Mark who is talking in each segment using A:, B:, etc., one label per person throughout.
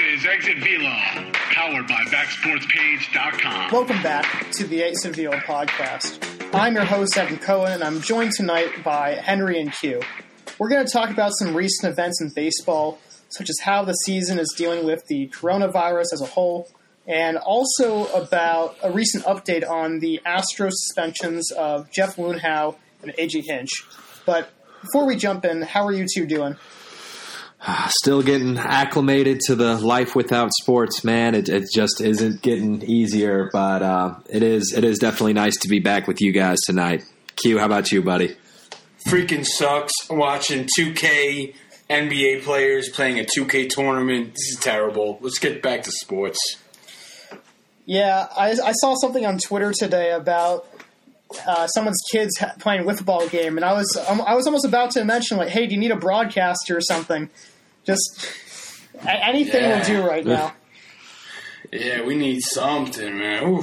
A: is Exit Velo, powered by BackSportsPage.com.
B: Welcome back to the Exit Velo podcast. I'm your host, Evan Cohen, and I'm joined tonight by Henry and Q. We're going to talk about some recent events in baseball, such as how the season is dealing with the coronavirus as a whole, and also about a recent update on the Astros suspensions of Jeff Luhnow and AJ Hinch. But before we jump in, how are you two doing?
C: Still getting acclimated to the life without sports, man. It, it just isn't getting easier, but uh, it is. It is definitely nice to be back with you guys tonight. Q, how about you, buddy?
D: Freaking sucks watching 2K NBA players playing a 2K tournament. This is terrible. Let's get back to sports.
B: Yeah, I, I saw something on Twitter today about uh, someone's kids ha- playing a wiffle ball game, and I was um, I was almost about to mention like, hey, do you need a broadcaster or something? Just anything
D: Yeah.
B: will do right now.
D: Yeah, we need something, man. Ooh,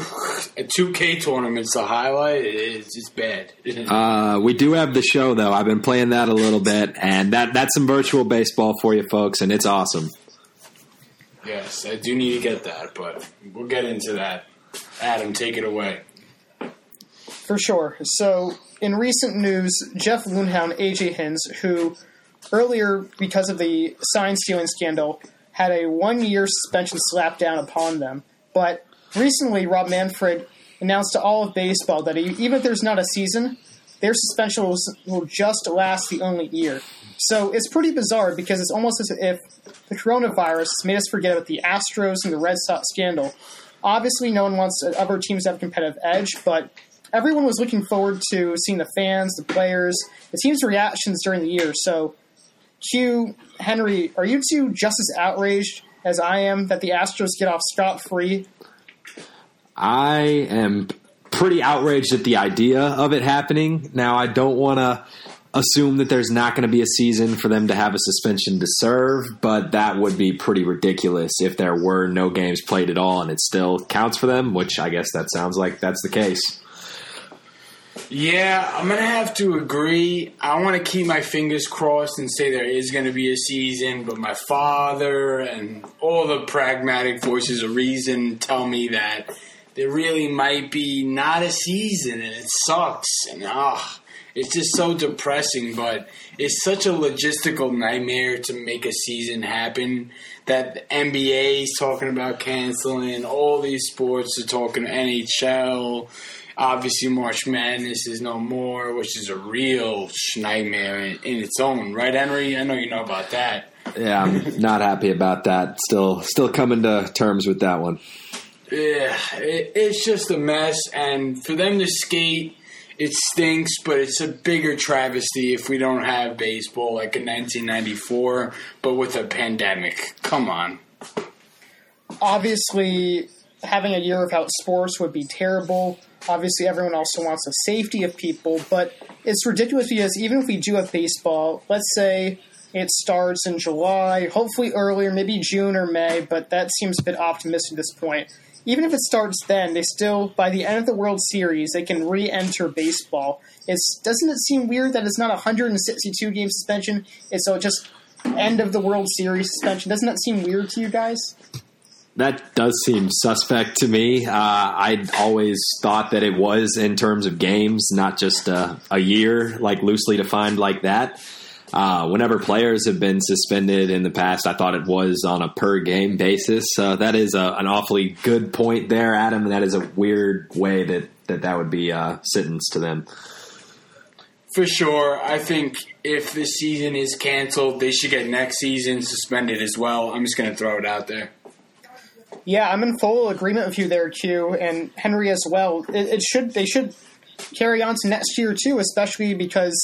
D: a 2K tournament's the highlight. It's, it's bad.
C: Uh, we do have the show though. I've been playing that a little bit, and that that's some virtual baseball for you folks, and it's awesome.
D: yes, I do need to get that, but we'll get into that. Adam, take it away.
B: For sure. So, in recent news, Jeff Luhnow and AJ Hinch, who earlier, because of the sign stealing scandal, had a one year suspension slapped down upon them. But recently, Rob Manfred announced to all of baseball that even if there's not a season, their suspension will, will just last the only year. So it's pretty bizarre because it's almost as if the coronavirus made us forget about the Astros and the Red Sox scandal. Obviously, no one wants uh, other teams to have a competitive edge, but everyone was looking forward to seeing the fans, the players, the team's reactions during the year. So, Q, Henry, are you two just as outraged as I am that the Astros get off scot free?
C: I am pretty outraged at the idea of it happening. Now, I don't want to assume that there's not going to be a season for them to have a suspension to serve, but that would be pretty ridiculous if there were no games played at all and it still counts for them, which I guess that sounds like that's the case.
D: Yeah, I'm gonna have to agree. I want to keep my fingers crossed and say there is gonna be a season, but my father and all the pragmatic voices of reason tell me that there really might be not a season, and it sucks. And ah, it's just so depressing. But it's such a logistical nightmare to make a season happen. That NBA is talking about canceling. All these sports are talking NHL obviously March Madness is no more, which is a real nightmare in, in its own, right, Henry? I know you know about that.
C: Yeah, I'm not happy about that. Still, still coming to terms with that one.
D: Yeah, it, it's just a mess, and for them to skate, it stinks. But it's a bigger travesty if we don't have baseball like in 1994, but with a pandemic. Come on.
B: Obviously, having a year without sports would be terrible. Obviously, everyone also wants the safety of people, but it's ridiculous because even if we do have baseball, let's say it starts in July, hopefully earlier, maybe June or May, but that seems a bit optimistic at this point. Even if it starts then, they still, by the end of the World Series, they can re-enter baseball. It's doesn't it seem weird that it's not a 162 game suspension? It's a just end of the World Series suspension. Doesn't that seem weird to you guys?
C: That does seem suspect to me. Uh, I always thought that it was in terms of games, not just a, a year, like loosely defined like that. Uh, whenever players have been suspended in the past, I thought it was on a per game basis. Uh, that is a, an awfully good point there, Adam. That is a weird way that that, that would be uh, sentenced to them.
D: For sure. I think if this season is canceled, they should get next season suspended as well. I'm just going to throw it out there.
B: Yeah, I'm in full agreement with you there, Q, and Henry as well. It, it should they should carry on to next year too, especially because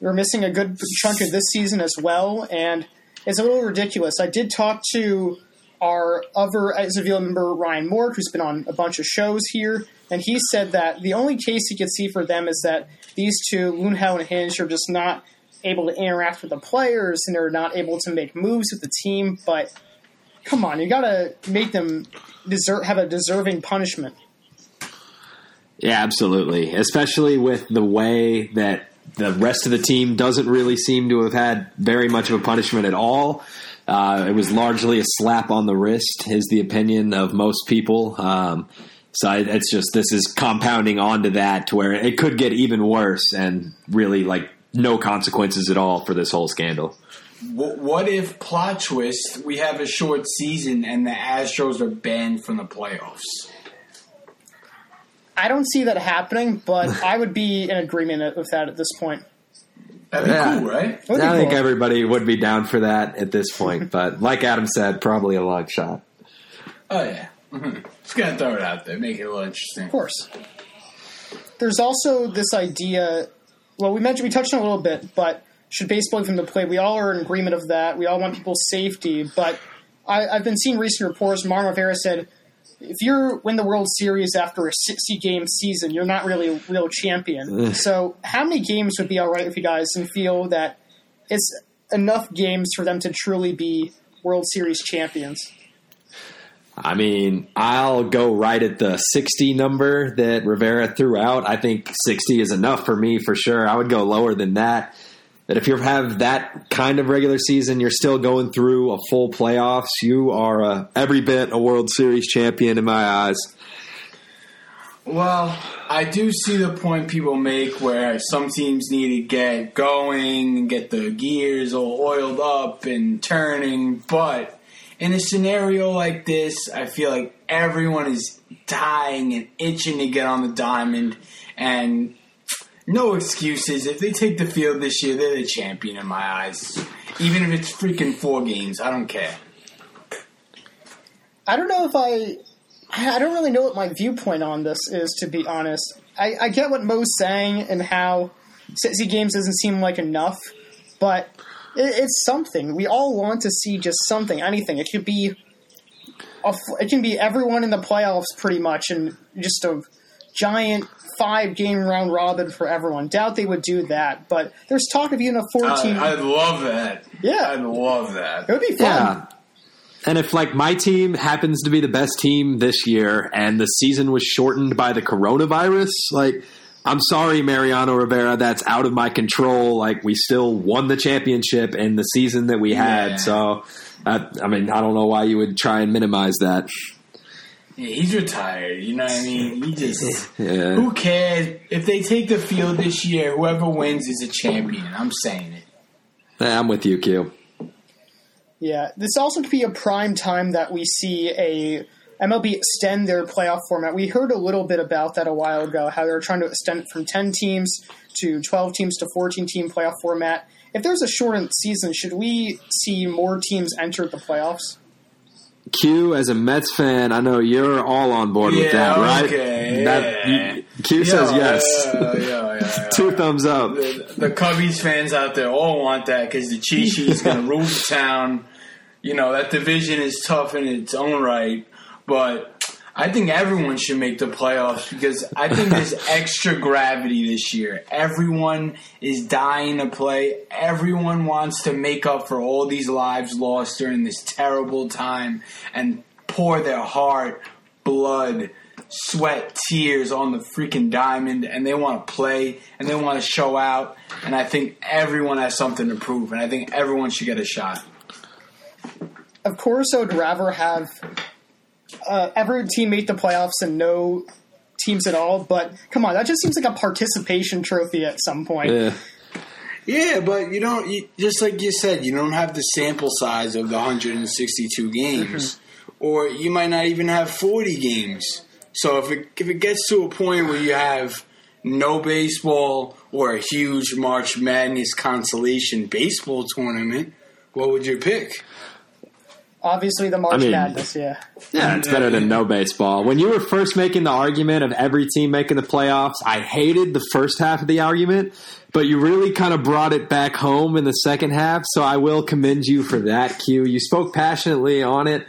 B: we're missing a good chunk of this season as well, and it's a little ridiculous. I did talk to our other Exit Velo member Ryan Moore, who's been on a bunch of shows here, and he said that the only case he could see for them is that these two, Luhnow and Hinch, are just not able to interact with the players and they're not able to make moves with the team. But come on, you gotta make them deserve have a deserving punishment.
C: Yeah, absolutely. Especially with the way that the rest of the team doesn't really seem to have had very much of a punishment at all. Uh, it was largely a slap on the wrist, is the opinion of most people. Um, so it's just this is compounding onto that to where it could get even worse and really like no consequences at all for this whole scandal.
D: Wh- What if plot twist? We have a short season and the Astros are banned from the playoffs.
B: I don't see that happening, but I would be in agreement with that at this point.
D: That'd be
C: Yeah.
D: cool, right?
B: It would be
C: I think everybody would be down for that at this point, but like Adam said, probably a long shot.
D: Oh yeah. Mhm. Just gonna throw it out there, make it a little interesting.
B: Of course. There's also this idea. Well, we mentioned we touched on it a little bit, but should baseball even be played? We all are in agreement of that. We all want people's safety, but I, I've been seeing recent reports. Mariano Rivera said, if you win the World Series after a 60 game season, you're not really a real champion. so, how many games would be all right with you guys and feel that it's enough games for them to truly be World Series champions?
C: I mean, I'll go right at the 60 number that Rivera threw out. I think 60 is enough for me for sure. I would go lower than that. But if you have that kind of regular season, you're still going through a full playoffs. You are uh, every bit a World Series champion in my eyes.
D: Well, I do see the point people make where some teams need to get going and get the gears all oiled up and turning, but in a scenario like this, I feel like everyone is dying and itching to get on the diamond and no excuses. If they take the field this year, they're the champion in my eyes. Even if it's freaking four games, I don't care.
B: I don't know if I. I don't really know what my viewpoint on this is, to be honest. I, I get what Mo's saying and how 60 games doesn't seem like enough, but it, it's something. We all want to see just something, anything. It could be. A, it can be everyone in the playoffs, pretty much, and just a giant five game round robin for everyone. Doubt they would do that, but there's talk of even a 14.
D: I, I'd love that.
B: Yeah.
D: I'd love that.
B: it would be fun.
C: Yeah. And if like my team happens to be the best team this year and the season was shortened by the coronavirus, like I'm sorry, Mariano Rivera, that's out of my control. Like we still won the championship in the season that we had.
D: Yeah.
C: So, uh, I mean, I don't know why you would try and minimize that.
D: Yeah, he's retired. You know what I mean? He just
C: Yeah.
D: who cares if they take the field this year? Whoever wins is a champion. I'm saying it.
C: Yeah, I'm with you, Q.
B: Yeah, this also could be a prime time that we see a MLB extend their playoff format. We heard a little bit about that a while ago, how they're trying to extend it from 10 teams to 12 teams to 14 team playoff format. If there's a shortened season, should we see more teams enter the playoffs?
C: Q, as a Mets fan, I know you're all on board with that, right?
D: okay.
C: That,
D: yeah.
C: you- Q says
D: Yeah,
C: yes.
D: yeah, yeah, yeah, yeah.
C: Two thumbs up.
D: the, the Cubbies fans out there all want that because the Chi is going to rule the town. You know that division is tough in its own right, but I think everyone should make the playoffs because I think there's extra gravity this year. Everyone is dying to play. Everyone wants to make up for all these lives lost during this terrible time and pour their heart, blood, sweat, tears on the freaking diamond, and they want to play and they want to show out. And I think everyone has something to prove, and I think everyone should get a shot.
B: Of course, I would rather have uh, every team made the playoffs and no teams at all, but come on, that just seems like a participation trophy at some point.
C: Yeah.
D: Yeah, but you don't. You, just like you said, you don't have the sample size of the 162 games, or you might not even have 40 games. So if it if it gets to a point where you have no baseball or a huge March Madness consolation baseball tournament, what would you pick?
B: Obviously, the March
C: I mean-
B: Madness, yeah.
C: Yeah, it's better than no baseball. When you were first making the argument of every team making the playoffs, I hated the first half of the argument, but you really kind of brought it back home in the second half. So I will commend you for that, Q. You spoke passionately on it.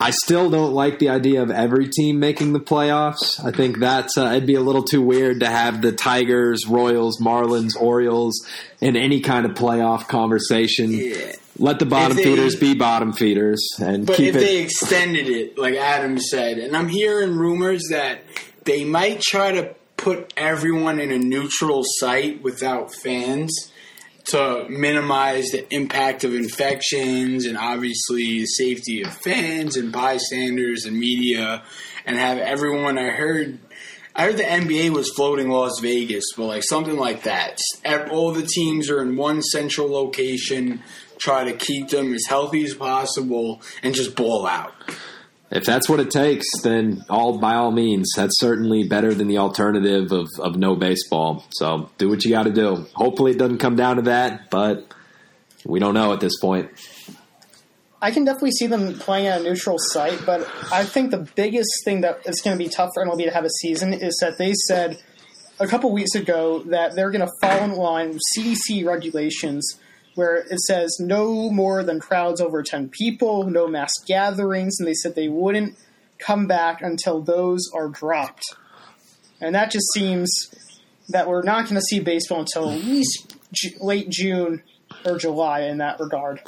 C: I still don't like the idea of every team making the playoffs. I think that's uh, it'd be a little too weird to have the Tigers, Royals, Marlins, Orioles in any kind of playoff conversation.
D: Yeah.
C: Let the bottom
D: they-
C: feeders be bottom feeders and
D: But if
C: it.
D: they extended it, like Adam said, and I'm hearing rumors that they might try to put everyone in a neutral site without fans, to minimize the impact of infections and obviously the safety of fans and bystanders and media and have everyone I heard I heard the NBA was floating Las Vegas, but like something like that. All the teams are in one central location, try to keep them as healthy as possible and just ball out.
C: If that's what it takes, then all by all means, that's certainly better than the alternative of, of no baseball. So do what you got to do. Hopefully, it doesn't come down to that, but we don't know at this point.
B: I can definitely see them playing at a neutral site, but I think the biggest thing that is going to be tough for MLB to have a season is that they said a couple weeks ago that they're going to fall in line with CDC regulations where it says no more than crowds over 10 people, no mass gatherings, and they said they wouldn't come back until those are dropped. And that just seems that we're not going to see baseball until at least late June or July in that regard.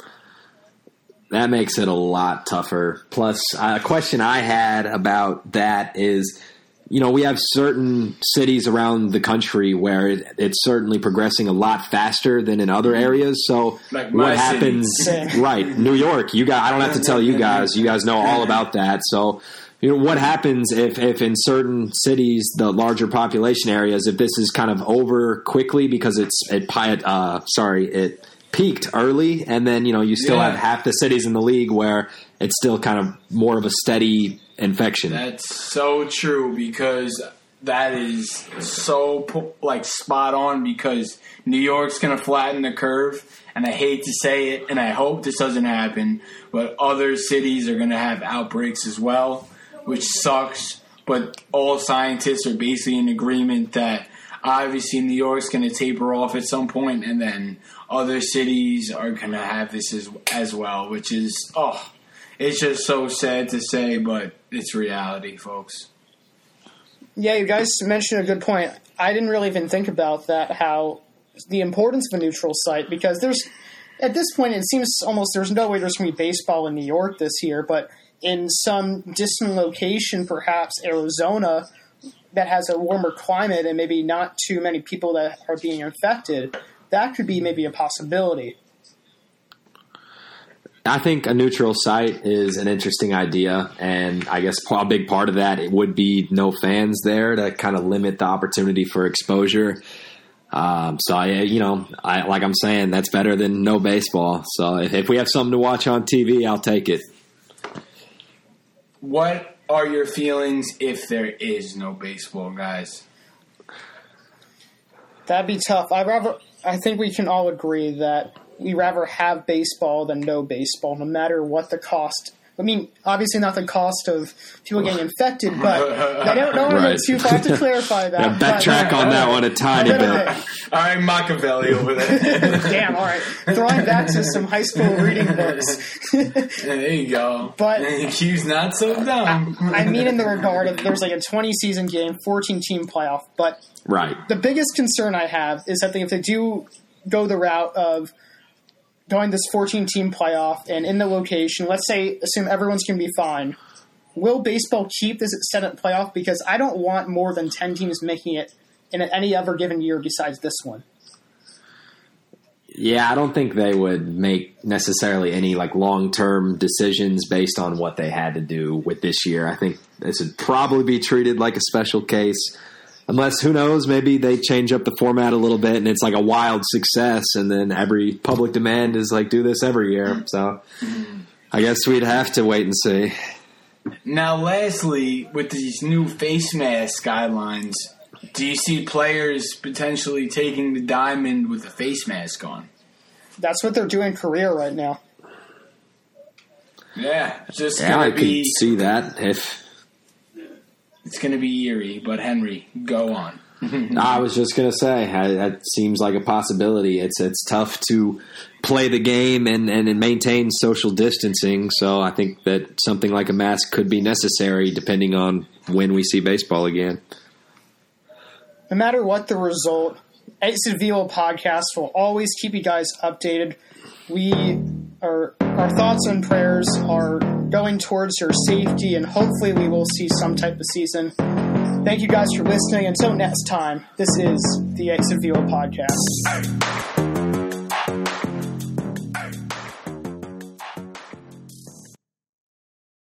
C: That makes it a lot tougher. Plus, a question I had about that is you know, we have certain cities around the country where it, it's certainly progressing a lot faster than in other areas. So
D: Like
C: what happens? Right, New York. You got. I don't have to tell you guys. You guys know all about that. So. You know what happens if, if in certain cities, the larger population areas, if this is kind of over quickly because it's it pi- uh, sorry it peaked early, and then you know you still
D: Yeah.
C: have half the cities in the league where it's still kind of more of a steady infection.
D: That's so true because that is so like spot on because New York's going to flatten the curve and I hate to say it and I hope this doesn't happen but other cities are going to have outbreaks as well which sucks but all scientists are basically in agreement that obviously New York's going to taper off at some point and then other cities are going to have this as as well which is oh it's just so sad to say, but it's reality, folks.
B: Yeah, you guys mentioned a good point. I didn't really even think about that, how the importance of a neutral site, because there's, at this point, it seems almost there's no way there's going to be baseball in New York this year, but in some distant location, perhaps Arizona, that has a warmer climate and maybe not too many people that are being infected, that could be maybe a possibility.
C: I think a neutral site is an interesting idea, and I guess a big part of that it would be no fans there to kind of limit the opportunity for exposure. Um, so I, you know, I like I'm saying that's better than no baseball. So if, if we have something to watch on TV, I'll take it.
D: What are your feelings if there is no baseball, guys?
B: That'd be tough. I rather. I think we can all agree that we rather have baseball than no baseball, no matter what the cost. I mean, obviously not the cost of people getting infected, but I don't know
C: Right.
B: too far to clarify that.
C: Yeah, backtrack
B: but,
C: on that one a tiny
B: little
C: bit.
B: bit.
D: All right, Machiavelli over there.
B: Damn, all right. Throwing back to some high school reading books.
D: there you go.
B: But-
D: Q's not so dumb.
B: I mean, in the regard of there's like a 20 season game, 14 team playoff, but
C: Right.
B: the biggest concern I have is that if they do go the route of going this 14 team playoff and in the location, let's say, assume everyone's going to be fine, will baseball keep this Senate playoff? Because I don't want more than 10 teams making it in any other given year besides this one.
C: Yeah, I don't think they would make necessarily any like long term decisions based on what they had to do with this year. I think this would probably be treated like a special case. Unless who knows, maybe they change up the format a little bit and it's like a wild success and then every public demand is like do this every year. So I guess we'd have to wait and see.
D: Now, lastly, with these new face mask guidelines, do you see players potentially taking the diamond with a face mask on?
B: That's what they're doing career right now.
D: Yeah, just
C: Yeah, I
D: gonna
C: could
D: be
C: see that if
D: it's gonna be eerie. But Henry, go on.
C: I was just gonna say that seems like a possibility. It's it's tough to play the game and, and, and maintain social distancing. So I think that something like a mask could be necessary depending on when we see baseball again.
B: no matter what the result, Exit Velo podcast will always keep you guys updated. We are our thoughts and prayers are going towards your safety, and hopefully, we will see some type of season. Thank you guys for listening. Until next time, this is the Exit Velo podcast.